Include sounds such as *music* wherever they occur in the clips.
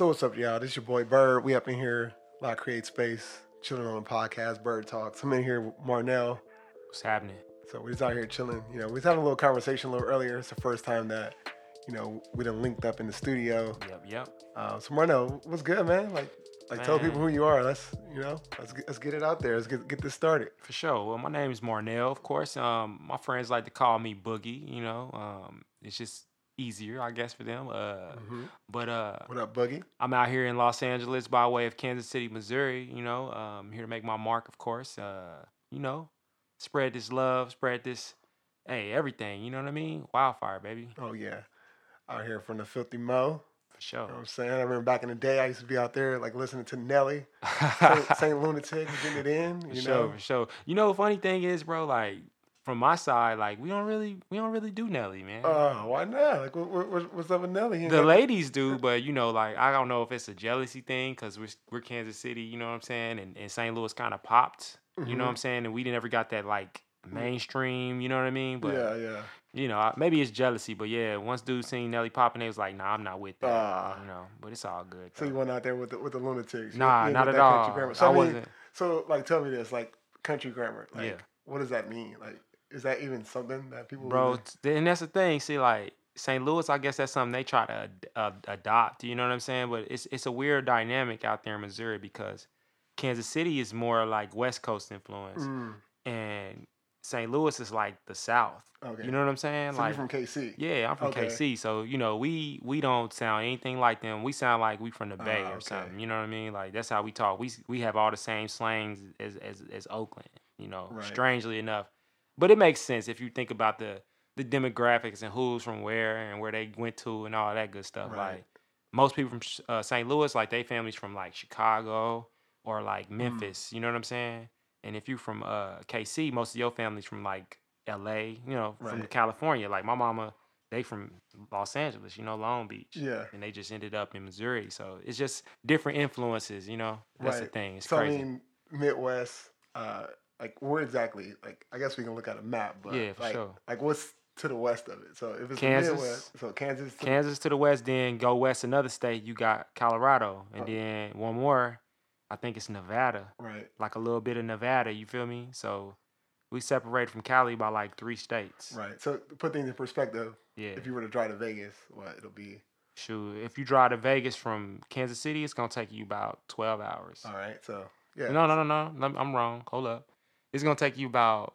So what's up, y'all? This your boy Byrd. We up in here, LA Create Space, chilling on the podcast, Byrd Talks. I'm in here with Marnell. What's happening? So we're just out here chilling. You know, we was having a little conversation a little earlier. It's the first time that, you know, we done linked up in the studio. Yep, yep. Uh, so Marnell, what's good, man? Like, like tell people who you are. Let's, you know, let's get, let's get it out there. Let's get get this started. For sure. Well, my name is Marnell, of course. Um, my friends like to call me Boogie. You know, um, it's just easier, I guess, for them. Uh, Mhm. but uh, What up, Boogie? I'm out here in Los Angeles by way of Kansas City, Missouri. You know, um, here to make my mark, of course. Uh, you know, spread this love, spread this, hey, everything. You know what I mean? Wildfire, baby, Oh yeah, out here from the Filthy Mo. for sure. You know what I'm saying? I remember back in the day, I used to be out there like listening to Nelly, *laughs* Saint, Saint Lunatic, getting it in. For You sure, know, for sure. You know, funny thing is, bro, like from my side, like we don't really, we don't really do Nelly, man. Uh, why not? Like, what, what, what's up with Nelly? He the ladies do, but you know, like I don't know if it's a jealousy thing because we're we're Kansas City, you know what I'm saying, and, and St. Louis kind of popped, you know what I'm saying, and we never got that like mainstream, you know what I mean? But yeah, yeah. you know, maybe it's jealousy, but yeah, once dude seen Nelly popping, they was like, nah, I'm not with that, Ah. you know. But it's all good. So you went out there with the with the lunatics? Nah, not at all. So, I I mean, wasn't. so like, tell me this, like, country grammar. Like, Yeah. what does that mean? Like, is that even something that people? bro. t- And that's the thing. See, like St. Louis, I guess that's something they try to ad- uh, adopt. You know what I'm saying? But it's it's a weird dynamic out there in Missouri because Kansas City is more like West Coast influence, Mm, and St. Louis is like the South. okay. You know what I'm saying? so like, you're from KC. yeah, I'm from Okay. KC, so you know we we don't sound anything like them. We sound like we from the Bay Ah, or okay. something. You know what I mean? Like that's how we talk. We we have all the same slangs as as, as Oakland. You know, Right. strangely enough, but it makes sense if you think about the the demographics and who's from where and where they went to and all that good stuff. Right. Like most people from uh, St. Louis, like they families from like Chicago or like Mm. Memphis. You know what I'm saying? And if you're from uh, KC, most of your families from like LA. You know, from California. Like my mama, they from Los Angeles. You know, Long Beach. Yeah. And they just ended up in Missouri. So it's just different influences. You know, that's the thing. It's So crazy. I mean, Midwest. Uh, like where exactly? Like I guess we can look at a map, but Yeah, for like, sure. like what's to the west of it? So if it's Kansas. the Midwest, so Kansas. To, Kansas to the west, then go west another state. You got Colorado, and Oh. then one more. I think it's Nevada. Right. Like a little bit of Nevada. You feel me? So we separate from Cali by like three states. Right. So put things in perspective, Yeah. if you were to drive to Vegas, what it'll be? Shoot, if you drive to Vegas from Kansas City, it's gonna take you about twelve hours. All right. So yeah. No, no, no. no, I'm wrong. Hold up. It's gonna take you about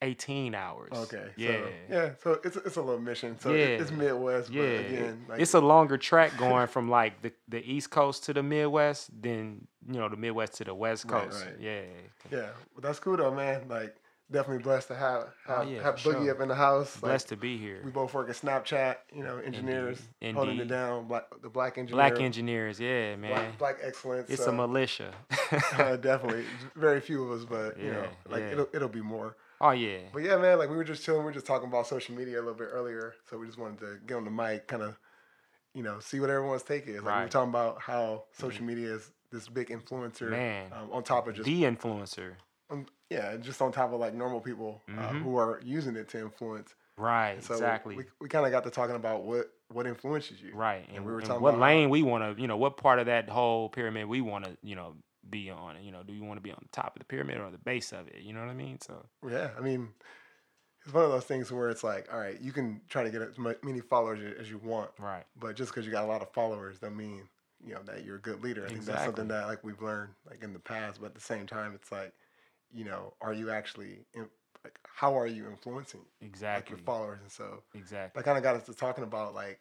eighteen hours. Okay. Yeah. So, yeah. So it's it's a little mission. So Yeah. it's Midwest, Yeah. but again, like, it's a longer track *laughs* going from like the, the East Coast to the Midwest than you know the Midwest to the West Coast. right. Yeah. yeah. But that's cool though, man. Like definitely blessed to have Oh, have, yeah, have Boogie sure. up in the house. Like, Blessed to be here. we both work at Snapchat. You know, engineers Indeed, holding it down. Black the black engineer. Black engineers, yeah, man. Black, black excellence. it's so, a militia. *laughs* uh, definitely *laughs* very few of us, but you know, like yeah. it'll it'll be more. oh yeah. But yeah, man, like we were just chilling. We were just talking about social media a little bit earlier, so we just wanted to get on the mic, kind of, you know, see what everyone's take is. Like we were Mm-hmm. talking about how social media is this big influencer, Man. um, on top of just the influencer. Yeah, just on top of like normal people uh, Mhm. who are using it to influence. Right, And so exactly. we, we kind of got to talking about what what influences you. Right. And And, we were talking what lane we want to, you know, what part of that whole pyramid we want to, you know, be on. You know, do you want to be on the top of the pyramid or the base of it? You know what I mean? So, Yeah, I mean, it's one of those things where it's like, all right, you can try to get as many followers as you want, right. but just because you got a lot of followers, don't mean you know that you're a good leader. I think that's something that like we've learned like in the past, but at the same time, it's like, you know, are you actually in, like how are you influencing like Exactly. your followers? And so Exactly. that kind of got us to talking about like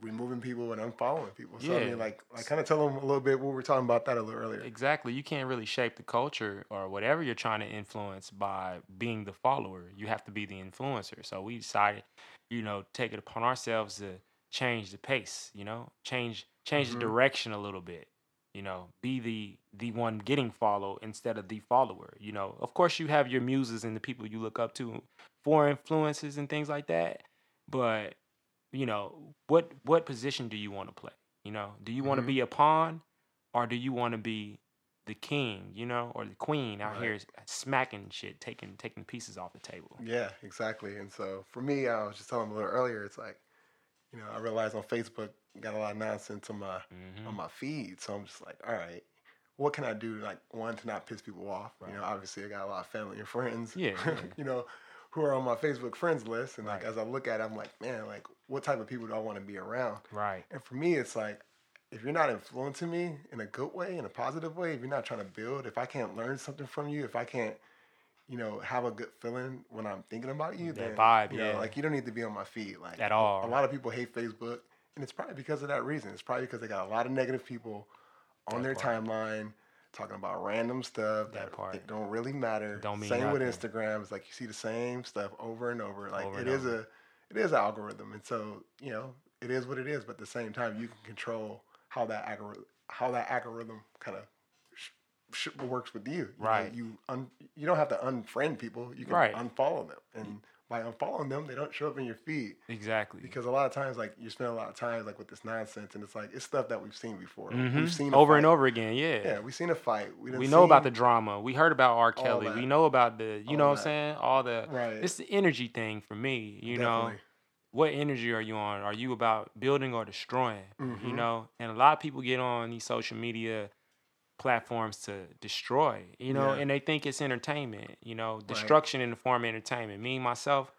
removing people and unfollowing people. So I Yeah. mean, like, like kind of tell them a little bit. what We were talking about that a little earlier. Exactly. You can't really shape the culture or whatever you're trying to influence by being the follower. You have to be the influencer. So we decided, you know, take it upon ourselves to change the pace, you know, change change Mhm. the direction a little bit. You know, be the the one getting followed instead of the follower. You know, of course you have your muses and the people you look up to for influences and things like that. But you know, what what position do you want to play? You know, do you want to Mhm. be a pawn or do you want to be the king, you know, or the queen out Right. here smacking shit, taking taking pieces off the table? Yeah, exactly. And so for me, I was just telling a little earlier, it's like, you know, I realized on Facebook got a lot of nonsense on my Mhm. on my feed. So I'm just like, all right, what can I do? Like one to not piss people off. You know, obviously I got a lot of family and friends. Yeah, yeah. *laughs* you know, who are on my Facebook friends list. And like Right. as I look at it, I'm like, man, like what type of people do I want to be around? Right. And for me, it's like if you're not influencing me in a good way, in a positive way, if you're not trying to build, if I can't learn something from you, if I can't, you know, have a good feeling when I'm thinking about you, That then vibe, you know, yeah. like you don't need to be on my feed, like At all. A lot of people hate Facebook, and it's probably because of that reason. It's probably because they got a lot of negative people on That their part. timeline talking about random stuff That that, part. that don't really matter. Don't mean Same with. Instagram. It's like you see the same stuff over and over. Like Over it is over. a it is an algorithm, and so you know it is what it is. But at the same time, you can control how that algorithm how that algorithm kind of works with you. You know, Right. you un- you don't have to unfriend people. You can Right. unfollow them, and by unfollowing them, they don't show up in your feed Exactly. because a lot of times, like you spend a lot of time like with this nonsense, and it's like it's stuff that we've seen before. Mhm. We've seen over and over again. Yeah. Yeah, we've seen a fight. We, we know about the drama. We heard about R. Kelly. We know about the, you All know what I'm saying? All the, right. it's the energy thing for me. You know, what energy are you on? Are you about building or destroying? You Mhm. know, and a lot of people get on these social media platforms to destroy, you know, Yeah. and they think it's entertainment, you know, destruction in the form of entertainment. Me, myself,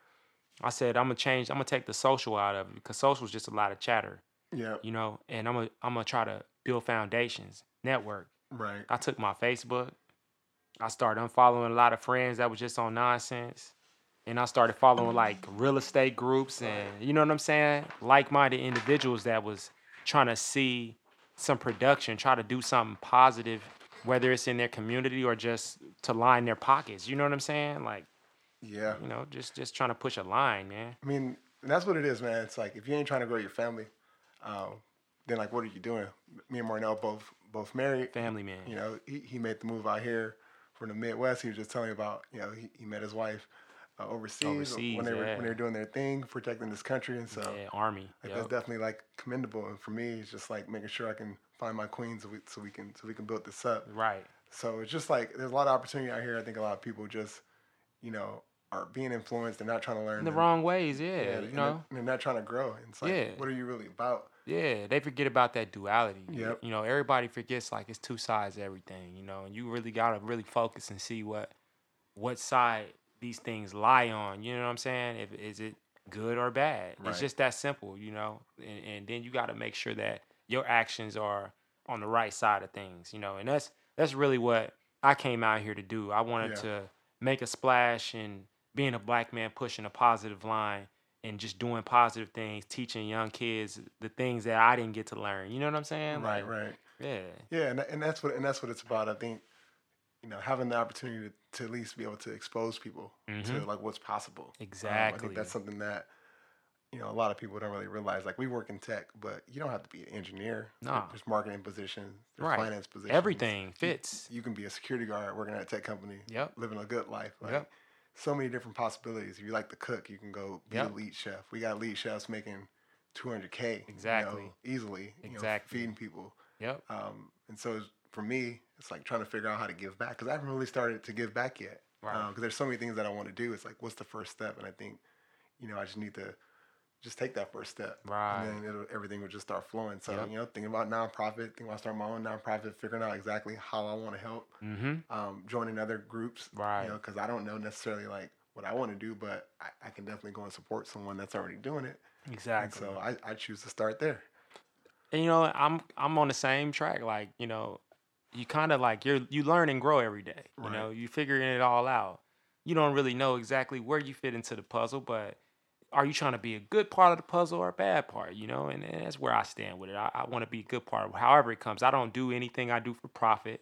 I said, I'm gonna change, I'm gonna take the social out of it because social is just a lot of chatter, Yeah. you know, and I'm gonna, I'm gonna try to build foundations, network. Right. I took my Facebook. I started unfollowing a lot of friends that was just on nonsense. And I started following like real estate groups and you know what I'm saying? Like-minded individuals that was trying to see some production, try to do something positive, whether it's in their community or just to line their pockets. You know what I'm saying? Like, Yeah. you know, just just trying to push a line, man. I mean, that's what it is, man. It's like if you ain't trying to grow your family, um, then like, what are you doing? Me and Marnell both both married. Family man. You know, he, he made the move out here from the Midwest. He was just telling me about, you know, he, he met his wife uh, overseas, Overseas, when they were yeah. when they were doing their thing, protecting this country, and so yeah, army. like, Yep. that's definitely like commendable. And for me, it's just like making sure I can find my queens so we so we can so we can build this up. Right. So it's just like there's a lot of opportunity out here. I think a lot of people just, you know, are being influenced. They're not trying to learn In the and- wrong ways, yeah. and you they're- know? and they're not trying to grow. And it's like, Yeah. what are you really about? Yeah, they forget about that duality. Yep. You know, everybody forgets like it's two sides to everything, you know, and you really gotta really focus and see what what side these things lie on. You know what I'm saying? If is it good or bad? Right. It's just that simple, you know. And, and then you gotta make sure that your actions are on the right side of things, you know. And that's that's really what I came out here to do. I wanted Yeah. to make a splash and being a black man pushing a positive line and just doing positive things, teaching young kids the things that I didn't get to learn. You know what I'm saying? Right, Like, right. Yeah. Yeah, and, and that's what and that's what it's about. I think, you know, having the opportunity to, to at least be able to expose people to Mhm. like what's possible. Um, I think that's something that, you know, a lot of people don't really realize. Like we work in tech, but you don't have to be an engineer. No. There's marketing positions, there's Right. finance positions. Everything fits. You, can be a security guard working at a tech company, Yep. living a good life. Like, Yep. So many different possibilities. If you like to cook, you can go be Yep. a lead chef. We got lead chefs making 200k you know, Exactly. easily. you know, Exactly. feeding people. Yep. Um, and so it's- for me, it's like trying to figure out how to give back because I haven't really started to give back yet. Right. Because there's so many things that I want to do. It's like, what's the first step? And I think, you know, I just need to just take that first step. Right. And then it'll, everything will just start flowing. So, Yep. you know, thinking about nonprofit, thinking about starting my own nonprofit, figuring out exactly how I want to help, Mm-hmm. um, joining other groups. Right. You know, because I don't know necessarily like what I want to do, but I, I can definitely go and support someone that's already doing it. Exactly. And so I, I choose to start there. and you know, I'm I'm on the same track. Like, you know, you kind of like you're you learn and grow every day. You Right. know, you figuring it all out. You don't really know exactly where you fit into the puzzle, but are you trying to be a good part of the puzzle or a bad part? You know, and, and that's where I stand with it. I, I want to be a good part, however it comes. I don't do anything I do for profit.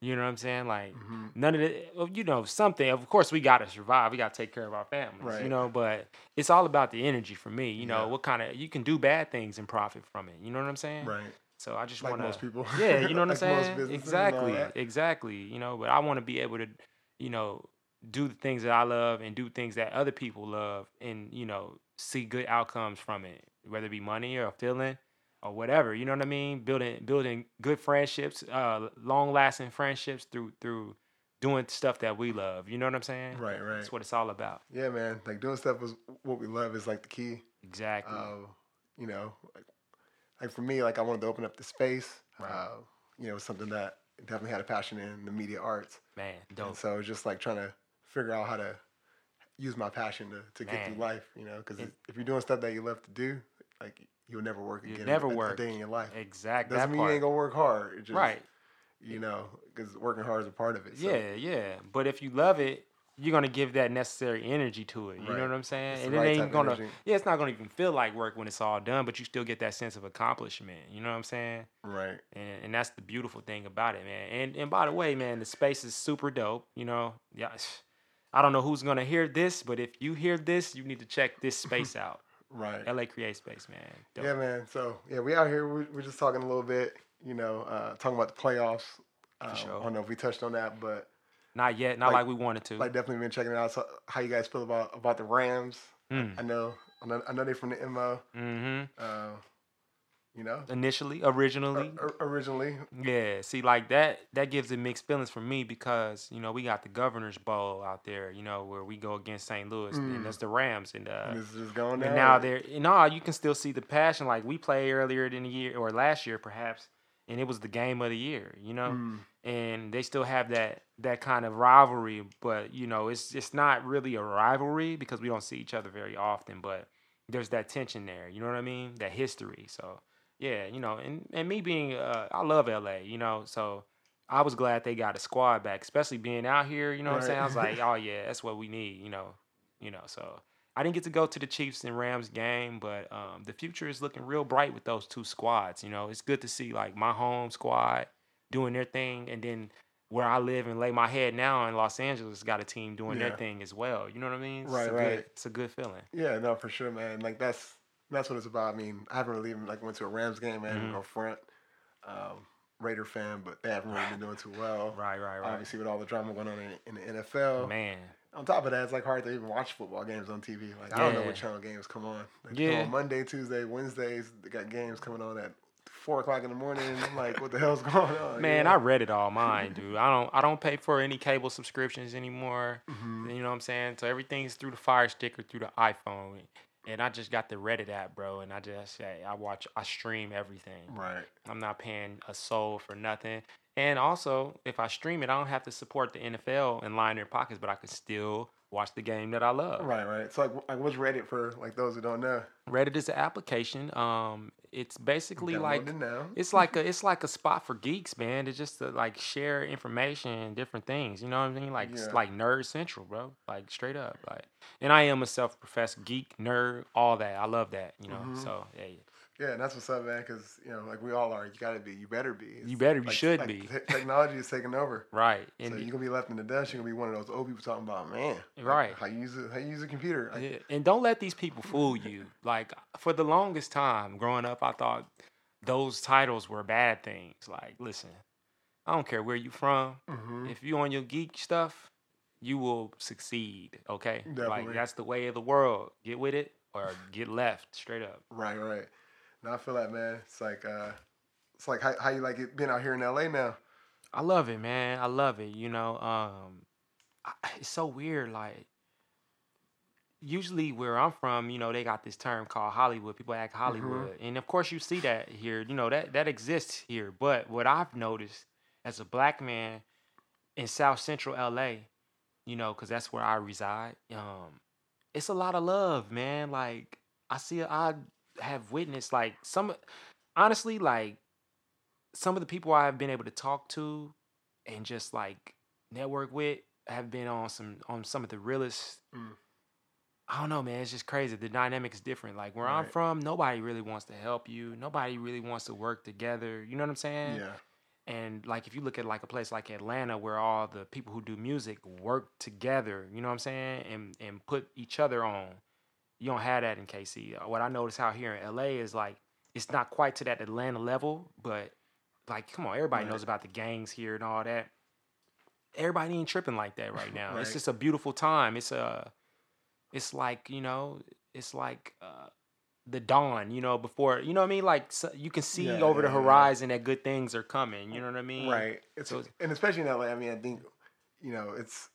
You know what I'm saying? Like hmm none of it. well, You know, something. Of course, we got to survive. We got to take care of our families. You know, but it's all about the energy for me. You know, Yeah. what kind of you can do bad things and profit from it. You know what I'm saying? Right. So I just Like want to. most people. Yeah, you know *laughs* what I'm Like most saying? businesses and all Exactly, exactly. You know, but I want to be able to, you know, do the things that I love and do things that other people love, and you know, see good outcomes from it, whether it be money or feeling or whatever. You know what I mean? Building building good friendships, uh, long lasting friendships through through doing stuff that we love. You know what I'm saying? Right, right. That's what it's all about. Yeah, man. Like doing stuff was what we love is like the key. Exactly. Uh, you know, like, like for me, like I wanted to open up the space. Right. Uh, you know, something that definitely had a passion in the media arts. Man, And dope. so it's just like trying to figure out how to use my passion to, to get through life, you know, because if you're doing stuff that you love to do, like you'll never work You'll again. never a, a work. day in your life. Exact. Doesn't That mean you ain't gonna work hard. Just, right. You know, because working hard is a part of it. So. Yeah, yeah. But if you love it, you're gonna give that necessary energy to it. You Right. know what I'm saying? It's and it right ain't gonna. energy. Yeah, it's not gonna even feel like work when it's all done, but you still get that sense of accomplishment. You know what I'm saying? Right. And and that's the beautiful thing about it, man. And and by the way, man, the space is super dope. You know, yeah. *sighs* I don't know who's gonna hear this, but if you hear this, you need to check this space *laughs* out. Right. LA Create Space, man. Dope. Yeah, man. So yeah, we out here. We're, we're just talking a little bit. You know, uh, talking about the playoffs. Um, sure. I don't know if we touched on that, but Not yet, not Like- like, we wanted to. like definitely been checking it out. So how you guys feel about about the Rams? Mm. I know. I know, they from the MO. hmm Uh, you know, Initially, originally, o- originally. Yeah, see, like that that gives it mixed feelings for me because you know we got the Governor's Bowl out there, you know, where we go against St. Louis, Mm. and that's the Rams, and uh, and this is going down. and now they're no, you can still see the passion. Like we played earlier in the year or last year, perhaps, and it was the game of the year, you know, Mm, and they still have that that kind of rivalry, but you know, it's it's not really a rivalry because we don't see each other very often, but there's that tension there, you know what I mean? That history, so. Yeah, you know, and, and me being, uh, I love LA, you know, so I was glad they got a squad back, especially being out here, you know what I'm saying? I was like, *laughs* oh yeah, that's what we need, you know, you know, so I didn't get to go to the Chiefs and Rams game, but um, the future is looking real bright with those two squads, you know, it's good to see like my home squad doing their thing, and then where I live and lay my head now in Los Angeles got a team doing Yeah. their thing as well, you know what I mean? It's Right, a right. Good, it's a good feeling. yeah, no, for sure, man. Like that's that's what it's about. I mean, I haven't really even like went to a Rams game, man. Mhm. Go front. Um, Raider fan, but they haven't really been doing too well. *laughs* Right, right, right. Obviously, with all the drama going on in, in the NFL. Man, On top of that, it's like hard to even watch football games on TV. Like I don't know what channel games come on. Like, Yeah. on Monday, Tuesday, Wednesdays. They got games coming on at four o'clock in the morning. I'm like, what the hell's going on? *laughs* Man, I read it all mine, dude. I don't I don't pay for any cable subscriptions anymore. hmm You know what I'm saying? So everything's through the Fire Stick or through the iPhone. And I just got the Reddit app, bro, and I just say I watch I stream everything. Right. I'm not paying a soul for nothing. And also, if I stream it, I don't have to support the NFL and line their pockets, but I can still watch the game that I love. Right. Right. So like, like, what's Reddit for? Like those who don't know. Reddit is an application. Um, it's basically like it's like a it's like a spot for geeks, man. To just to like share information and different things. You know what I mean? Like it's Yeah. like nerd central, bro. Like straight up. Like, and I am a self-professed geek, nerd, all that. I love that. You know. Mhm. So yeah, Yeah, and that's what's up, man. Because you know, like we all are. You gotta be. You better be. It's better- you like- should like, be. te- technology is taking over. right. so And you're gonna be left in the dust. You're gonna be one of those old people talking about, man, like, Right. How you use it? How you use a computer? Like, Yeah, and don't let these people fool you. Like for the longest time growing up, I thought those titles were bad things. Like, listen, I don't care where you're from. mhm. If you're on your geek stuff, you will succeed. Okay, Definitely. like that's the way of the world. Get with it or get left. Straight up. Right, right. No, I feel that, man. It's like, uh, it's like how, how you like it being out here in LA now. I love it, man. I love it. You know, um, I, it's so weird. Like, usually where I'm from, you know, they got this term called Hollywood. People act Hollywood, and of course you see that here. You know that that exists here. But what I've noticed as a black man in South Central LA, you know, because that's where I reside. Um, it's a lot of love, man. Like I see, I have witnessed like some, honestly, like some of the people I have been able to talk to and just like network with have been on some on some of the realest. Mm. I don't know, man. It's just crazy. The dynamic is different. Like where I'm from, nobody really wants to help you. Nobody really wants to work together. You know what I'm saying? Yeah, And like if you look at like a place like Atlanta where all the people who do music work together, you know what I'm saying? And and put each other on. You don't have that in KC. Uh, What I notice out here in LA is like it's not quite to that Atlanta level, but like come on, everybody Right. knows about the gangs here and all that. Everybody ain't tripping like that right *laughs* now. It's just a beautiful time. It's a it's like, you know, it's like uh the dawn, you know, before you know what I mean. Like so you can see Yeah, over yeah, the yeah. horizon that good things are coming. You know what I mean? right. It's So- and especially in LA. I mean, I think you know it's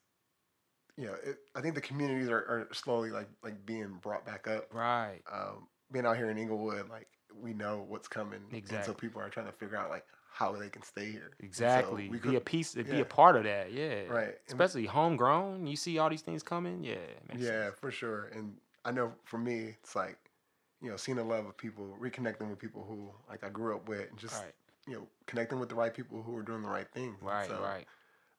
you know it, I think the communities are, are slowly like like being brought back up. Right. Um, being out here in Inglewood, like we know what's coming, and so people are trying to figure out like how they can stay here. And so Exactly. we be a could- piece. Be a part of that. Yeah. Right. And- Especially homegrown. You see all these things coming. Yeah. yeah, sense. for sure. And I know for me, it's like, you know, seeing the love of people, reconnecting with people who like I grew up with, and just Right. you know, connecting with the right people who are doing the right things. Right. so, right.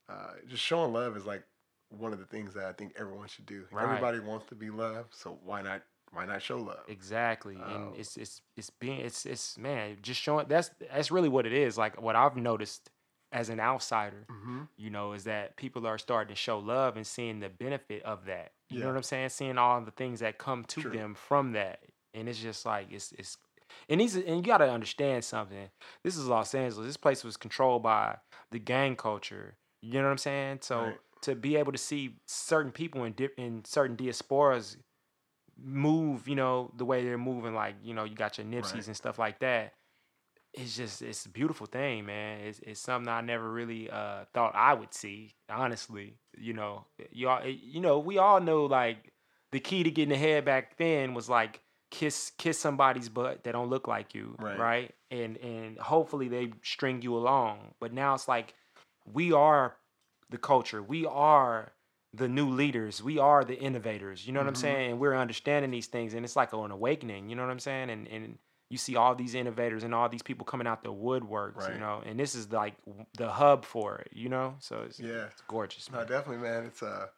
Uh, just showing love is like one of the things that I think everyone should do. Right. Everybody wants to be loved, so why not? Why not show love? Exactly, Um, and it's it's it's being it's it's man, just showing that's that's really what it is. Like what I've noticed as an outsider, Mm-hmm. you know, is that people are starting to show love and seeing the benefit of that. You Yeah. know what I'm saying? Seeing all the things that come to True. them from that, and it's just like it's it's. And these and you got to understand something. This is Los Angeles. This place was controlled by the gang culture. You know what I'm saying? So Right. To be able to see certain people in di- in certain diasporas move, you know, the way they're moving, like you know, you got your Nipseys Right. and stuff like that. It's just it's a beautiful thing, man. It's it's something I never really uh thought I would see. Honestly, you know, you all you know we all know like the key to getting ahead back then was like kiss kiss somebody's butt that don't look like you, Right. right? And and hopefully they string you along. But now it's like we are the culture. We are the new leaders. We are the innovators. You know what I'm Mhm. saying? And we're understanding these things, and it's like an awakening. You know what I'm saying? And and you see all these innovators and all these people coming out the woodworks. You know, and this is like the hub for it. You know, so it's, Yeah. it's gorgeous. No, definitely, man. It's uh,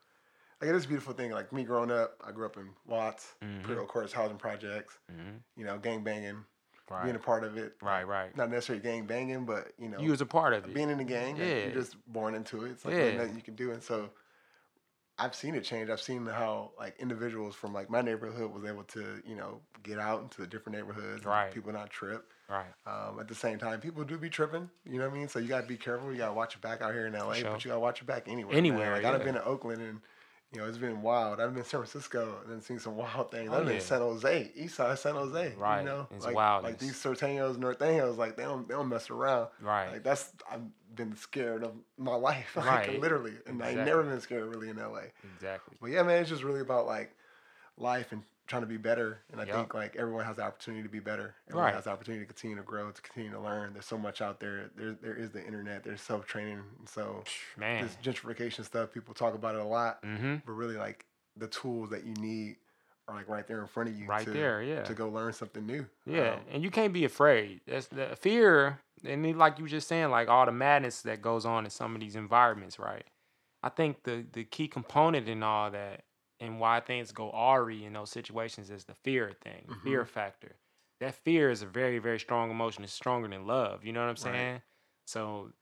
like it is a beautiful thing. Like me growing up, I grew up in Watts, Mhm. Imperial Courts housing projects. hmm You know, gang banging, being a part of it. right, right. Not necessarily gang banging, but you know, You was a part of it. being in the gang, like, Yeah. you're just born into it. It's like Yeah. that you can do. And so I've seen it change. I've seen how like individuals from like my neighborhood was able to, you know, get out into the different neighborhoods. Right. People not trip. Right. Um, at the same time, people do be tripping. You know what I mean? So you gotta be careful. You gotta watch your back out here in LA, sure. but you gotta watch your back anywhere. Anywhere, Man. Like I've yeah. been to Oakland and you know, it's been wild. I've been to San Francisco and then seen some wild things. Oh, I've been yeah. to San Jose, East Side of San Jose. Right. You know? It's like, wildness. like these Sureños, Norteños, like they don't they don't mess around. Right. Like that's I've been scared of my life, *laughs* like, Right. literally, and I ain't Exactly. never been scared really in LA. exactly. But yeah, man, it's just really about like life and trying to be better. And I Yep. think like everyone has the opportunity to be better. Everyone Right. has the opportunity to continue to grow, to continue to learn. There's so much out there. There there is the internet. There's self training, so Man. this gentrification stuff, people talk about it a lot, Mm-hmm. but really like the tools that you need are like right there in front of you. Right to, there, yeah. To go learn something new. Yeah, Um, and you can't be afraid. That's the fear, and like you were just saying, like all the madness that goes on in some of these environments, right? I think the the key component in all that, and why things go awry in those situations, is the fear thing, the fear factor. That fear is a very very strong emotion. It's stronger than love. You know what I'm Right. saying? So,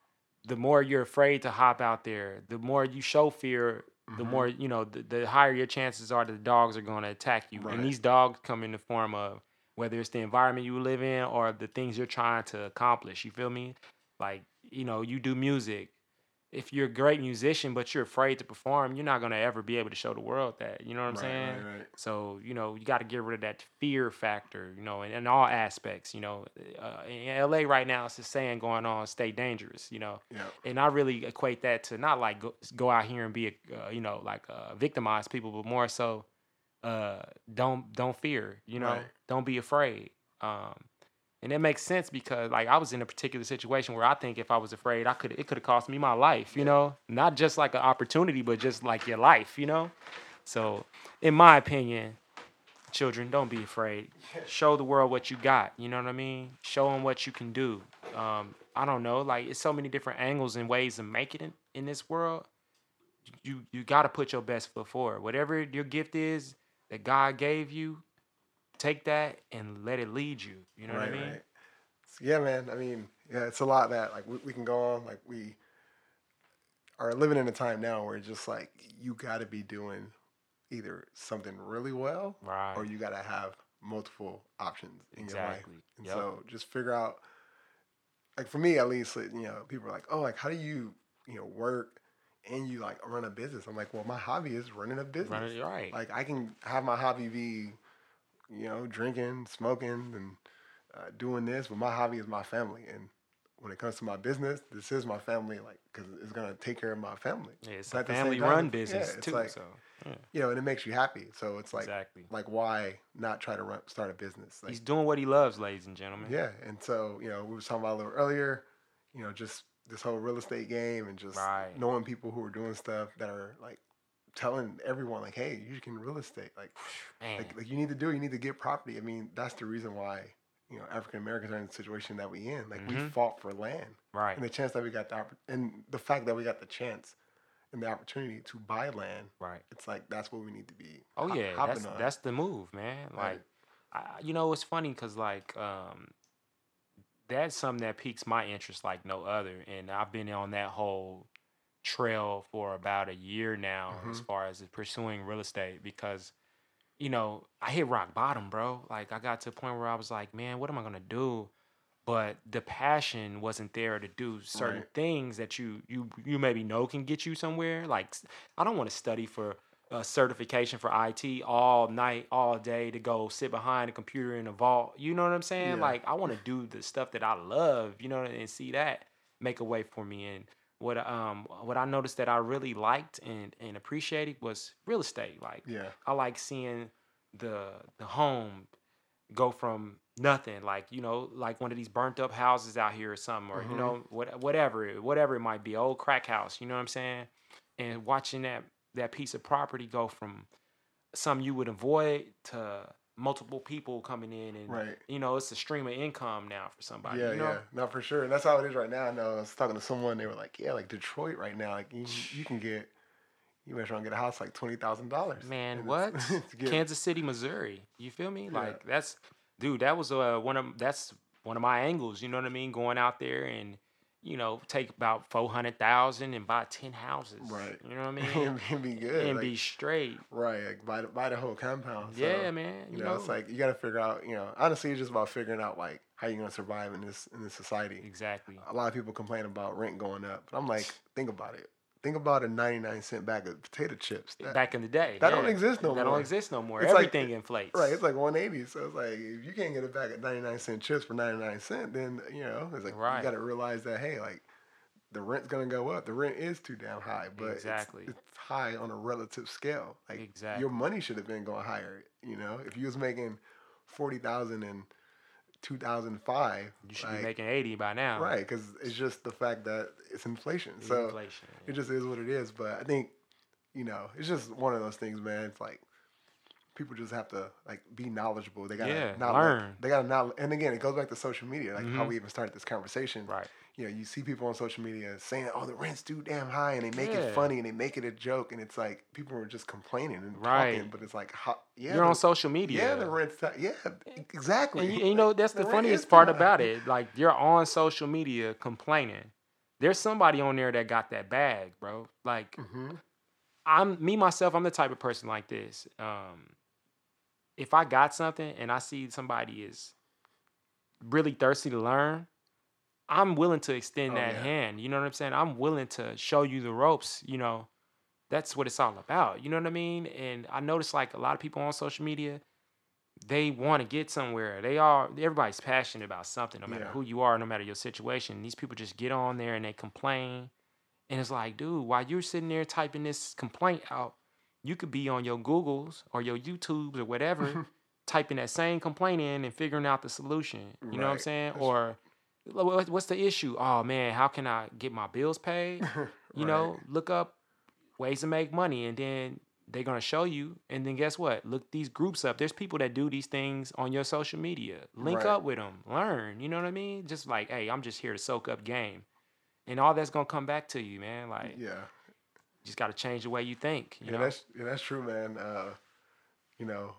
the more you're afraid to hop out there, the more you show fear. The Mhm. more you know, the, the higher your chances are that the dogs are going to attack you. Right. And these dogs come in the form of whether it's the environment you live in or the things you're trying to accomplish. You feel me? Like, you know, you do music. If you're a great musician, but you're afraid to perform, you're not going to ever be able to show the world that. You know what I'm right, saying? Right, right. So, you know, you got to get rid of that fear factor, you know, in, in all aspects. You know, uh, in LA right now, it's a saying going on, stay dangerous, you know Yeah. and I really equate that to not like go, go out here and be, a, uh, you know, like uh, victimize people, but more so, uh, don't don't fear, you know, don't be afraid. Um, and it makes sense because like I was in a particular situation where I think if I was afraid, I could it could have cost me my life, you know, not just like an opportunity, but just like your life, you know. So, in my opinion, children, don't be afraid. *laughs* Show the world what you got. You know what I mean? Show them what you can do. Um, I don't know. Like it's so many different angles and ways to make it in, in this world. You you got to put your best foot forward. Whatever your gift is that God gave you, take that and let it lead you. You know what I mean? So, yeah, man. I mean, yeah, it's a lot that like we, we can go on. Like we are living in a time now where it's just like you got to be doing either something really well Right. or you got to have multiple options in your life. exactly. And Yep. so just figure out, like for me at least, you know, people are like, oh, like how do you, you know, work and you like run a business? I'm like, well, my hobby is running a business. Run it right. Like I can have my hobby be, you know, drinking, smoking, and uh, doing this, but my hobby is my family. And when it comes to my business, this is my family, like because it's gonna take care of my family. yeah, it's but a the family time, run yeah, business it's too. like- so Yeah. you know, and it makes you happy. So it's like, exactly. like why not try to run, start a business? Like, He's doing what he loves, ladies and gentlemen. yeah, and so you know, we were talking about a little earlier, you know, just this whole real estate game and just Right. knowing people who are doing stuff that are like telling everyone like, hey, you can real estate, like, *sighs* like, like you need to do, it, you need to get property. I mean, that's the reason why you know African Americans are in the situation that we in. Like we Mhm. fought for land, right. and the chance that we got the oppor- and the fact that we got the chance and the opportunity to buy land. Right. It's like that's what we need to be. Oh hop- yeah, that's on. that's the move, man. Like, I, you know, it's funny because like um, that's something that piques my interest like no other, and I've been on that whole trail for about a year now as Mhm. far as pursuing real estate because you know I hit rock bottom, bro. Like I got to a point where I was like, man, what am I gonna do? But the passion wasn't there to do certain Right. things that you you you maybe know can get you somewhere. Like i don't want to study for a certification for IT all night, all day to go sit behind a computer in a vault. You know what I'm saying? Yeah. Like I want to do the stuff that I love, you know, and see that make a way for me. And what um what I noticed that I really liked and and appreciated was real estate. Like yeah, I like seeing the the home go from nothing, like you know, like one of these burnt up houses out here or something, or you Mhm. know, what whatever whatever it might be, old crack house. You know what I'm saying? And watching that that piece of property go from something you would avoid to multiple people coming in and right. you know it's a stream of income now for somebody Yeah, you know yeah, no, for sure. And that's how it is right now. I know I was talking to someone. They were like, "Yeah, like Detroit right now, like you, you can get, you better try and get a house like twenty thousand dollars." Man, what? *laughs* Kansas City, Missouri. You feel me? Yeah. Like that's dude, that was uh, one of that's one of my angles, you know what I mean? Going out there and you know, take about four hundred thousand and buy ten houses. Right. You know what I *laughs* mean? and be good, and like, be straight. right? Like buy the, buy the whole compound. So, yeah, man. You know, it's like you got to figure out. You know, honestly, it's just about figuring out like how you're gonna survive in this in this society. exactly. A lot of people complain about rent going up, but I'm like, think about it. Think about a 99 cent bag of potato chips. That- Back in the day. that yeah. don't exist no That more. That don't exist no more. It's like- Everything inflates. Right, it's like 180. So it's like if you can't get a bag of 99 cent chips for 99 cent, then you know it's like Right. you got to realize that hey, like the rent's gonna go up. The rent is too damn high, but Exactly. it's, high on a relative scale. Like Exactly. your money should have been going higher. You know, if you was making forty thousand in 2005, you should like, be making eighty by now. right because it's just the fact that it's inflation. So Inflation. it just is what it is. But I think, you know, it's just one of those things, man. It's like people just have to like be knowledgeable. They gotta Yeah, not learn. They gotta not. And again, it goes back to social media, like how Mhm. we even started this conversation. Right. You know, you see people on social media saying, "Oh, the rent's too damn high," and they make Yeah. it funny and they make it a joke, and it's like people are just complaining and Right. talking, but it's like, how, yeah, You're the, on social media. yeah, the rent's ti- yeah, exactly. And you, *laughs* and you know that's the, The funniest part about it. Like you're on social media complaining. There's somebody on there that got that bag, bro. Like hmm I'm me myself. I'm the type of person like this. Um, if I got something and I see somebody is really thirsty to learn, I'm willing to extend Oh, that yeah. hand. You know what I'm saying? I'm willing to show you the ropes. You know, that's what it's all about. You know what I mean? And I notice like a lot of people on social media, they want to get somewhere. They are everybody's passionate about something, no matter Yeah. who you are, no matter your situation. These people just get on there and they complain. And it's like, dude, while you're sitting there typing this complaint out, you could be on your Googles or your YouTubes or whatever, *laughs* typing that same complaint in and figuring out the solution. You know what I'm saying? That's- Or "Lo- what- what's the issue? Oh man, how can I get my bills paid? *laughs* You know, look up ways to make money and then they're gonna show you. And then guess what? Look these groups up. There's people that do these things on your social media. Link Right. up with them, learn. You know what I mean? Just like, hey, I'm just here to soak up game, and all that's gonna come back to you, man. Like, yeah. you just gotta change the way you think. You yeah, know? that's yeah, that's true, man. Uh, you know,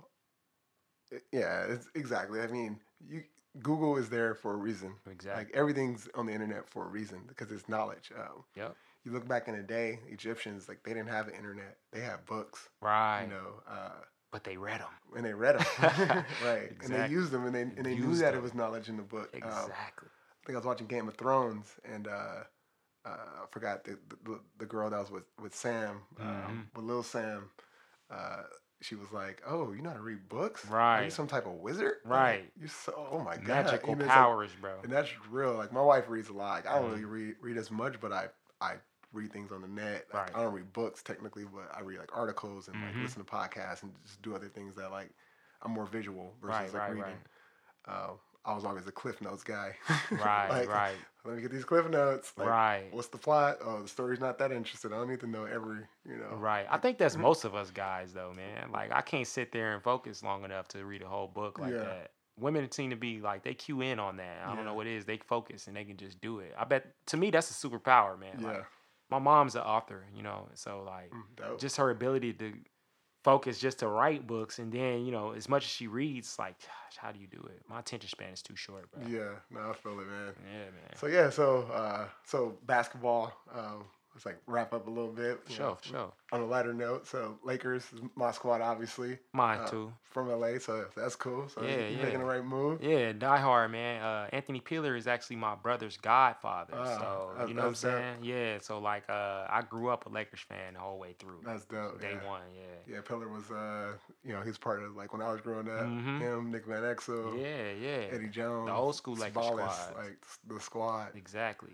yeah, it's exactly. I mean, you Google is there for a reason. exactly. Like everything's on the internet for a reason because it's knowledge. Um, Yep. You look back in the day, Egyptians like they didn't have the internet; they had books. Right. You know, uh, But they read them. and they read them, *laughs* *laughs* right? And they used them, and they and they knew that them. it was knowledge in the book. Um, Exactly. I think I was watching Game of Thrones, and uh, uh, I forgot the, the the girl that was with with Sam, Mhm. um, with Lil Sam. Uh, she was like, "Oh, you know how to read books? Are you Right. some type of wizard? Like, Right. you so oh my god, Magical know, it's like- powers, bro. and that's real. Like my wife reads a lot. Like, I don't Mhm. really read read as much, but I I read things on the net. Like, Right. I don't read books technically, but I read like articles and like Mhm. listen to podcasts and just do other things that like I'm more visual versus Right, like right, reading. right. Uh, I was always a Cliff Notes guy. *laughs* Right, Like, right, Let me get these Cliff Notes. Like, right. What's the plot? Oh, the story's not that interesting. I don't need to know every, you know. Right. I think that's most of us guys though, man. Like I can't sit there and focus long enough to read a whole book like Yeah. that. Women seem to be like they cue in on that. I don't know Yeah. what it is. They focus and they can just do it. I bet to me that's a superpower, man. Yeah. Like my mom's an author, you know, so like Mm, just her ability to focus just to write books and then, you know, as much as she reads, like gosh, how do you do it? My attention span is too short, bro. yeah. No, I feel it, man. Yeah, man. So yeah, so uh, so basketball. Um, let's like wrap up a little bit. Sure, know, sure. On a lighter note, so Lakers, my squad, obviously Mine uh, too. from LA. So that's cool. So Yeah, yeah. making the right move. Yeah, Die Hard, man. Uh, Anthony Peeler is actually my brother's godfather. Ah, so you know what I'm that's dope. saying? Yeah. So like, uh, I grew up a Lakers fan the whole way through. That's dope. Day yeah. one, yeah. Yeah, Peeler was, uh, you know, he's part of like when I was growing up. Mhm. Him, Nick Van Exel, Yeah, yeah. Eddie Jones, The old school Lakers squad. like the squad. Exactly.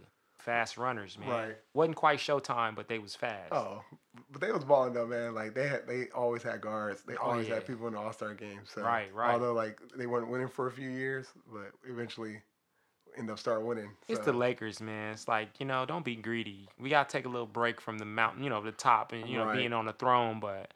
Fast runners, man. Right. Wasn't quite Showtime, but they was fast. Oh, but they was balling though, man. Like they had, they always had guards. They Oh, always yeah. had people in the All Star game. So Right, right. Although like they weren't winning for a few years, but eventually end up start winning. It's the Lakers, man. It's like you know, don't be greedy. We gotta take a little break from the mountain, you know, the top, and you know, Right. being on the throne. But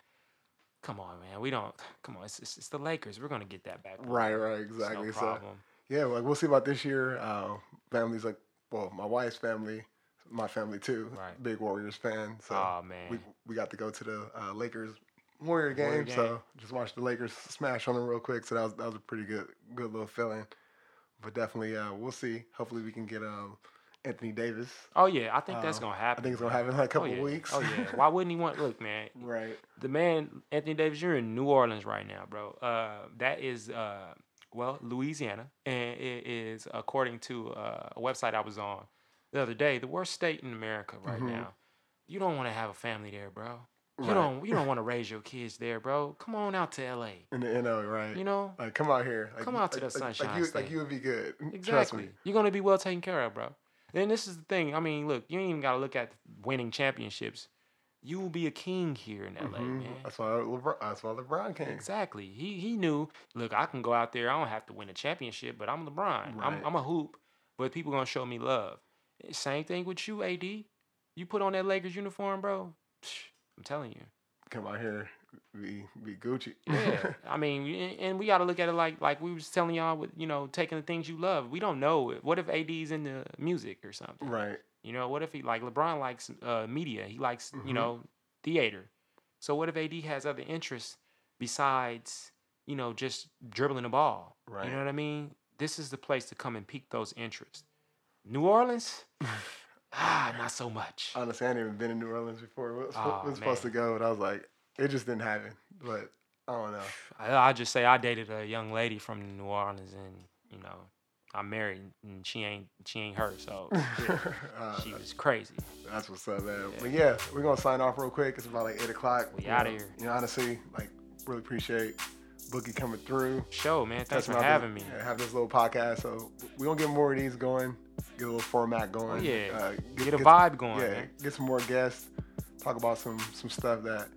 come on, man, we don't. Come on, it's, it's, it's the Lakers. We're gonna get that back. Right, right, exactly. No so problem. yeah, like we'll see about this year. Uh, families like, well, my wife's family, my family too. Right. Big Warriors fan. So oh man. we we got to go to the uh, Lakers Warrior game, Warrior game. so just watched the Lakers smash on them real quick. So that was that was a pretty good good little feeling. But definitely, uh, we'll see. Hopefully, we can get um, Anthony Davis. Oh yeah, I think that's Uh, gonna happen. I think it's gonna happen in like a Oh, couple yeah. weeks. Oh yeah. Why wouldn't he want? Look, man, *laughs* right. the man Anthony Davis, you're in New Orleans right now, bro. Uh, that is uh, well, Louisiana, and it is according to uh, a website I was on the other day, the worst state in America right Mhm. now. You don't want to have a family there, bro. You Right. don't. You don't want to raise your kids there, bro. Come on out to L.A. In the NO, right? You know. like come out here. Like, Come out to the like- Sunshine Like you, State. like you would be good. *laughs* Trust Exactly. me. You're gonna be well taken care of, bro. And this is the thing. I mean, look, you ain't even gotta look at winning championships. You will be a king here in LA, Mhm. man. That's why LeBron. That's why LeBron came. Exactly. He he knew. Look, I can go out there. I don't have to win a championship, but I'm LeBron. Right. I'm I'm a hoop, but people gonna show me love. Same thing with you, AD. You put on that Lakers uniform, bro. I'm telling you. Come out here, be be Gucci. Yeah. *laughs* I mean, and- and we got to look at it like like we was telling y'all with you know taking the things you love. We don't know. What if AD's into music or something? right. You know, what if he like LeBron likes uh, media? He likes Mhm. you know theater. So what if AD has other interests besides you know just dribbling the ball? Right. You know what I mean? This is the place to come and peak those interests. New Orleans, *laughs* ah, not so much. Honestly, I hadn't even been in New Orleans before. We was, we was supposed to go, and I was like, it just didn't happen. But I don't know. *sighs* I, I just say I dated a young lady from New Orleans, and you know, I'm married, and she ain't she ain't her, so *laughs* yeah, Uh, she was crazy. That's what's up, man. Yeah. But yeah, we're gonna sign off real quick. It's about like eight o'clock. We outta know, here. You know, honestly, like really appreciate Boogie coming through. Show man, thanks Touching for out having this, me. yeah, have this little podcast. So we're gonna get more of these going. Get a little format going. Oh, yeah. Uh, Get a vibe going, Yeah, man. get some more guests. Talk about some some stuff that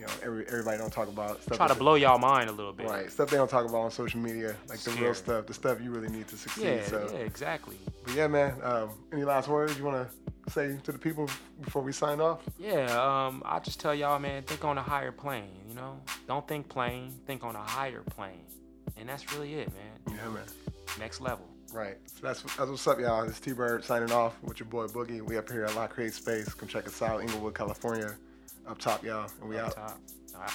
you know every, everybody don't talk about. Stuff Try to blow y'all mind a little bit. Right, stuff they don't talk about on social media, like the real stuff, the stuff you really need to succeed. Yeah, so, yeah, exactly. but yeah, man. Um, any last words you want to say to the people before we sign off? Yeah, um, I just tell y'all, man, think on a higher plane. You know, don't think plane, think on a higher plane, and that's really it, man. Yeah, man. Next level. Right. So that's that's what's up, y'all. This is T Byrd signing off with your boy Boogie. We up here at La Create Space. Come check us out, Inglewood, California. Up top, y'all, and we Up out. top.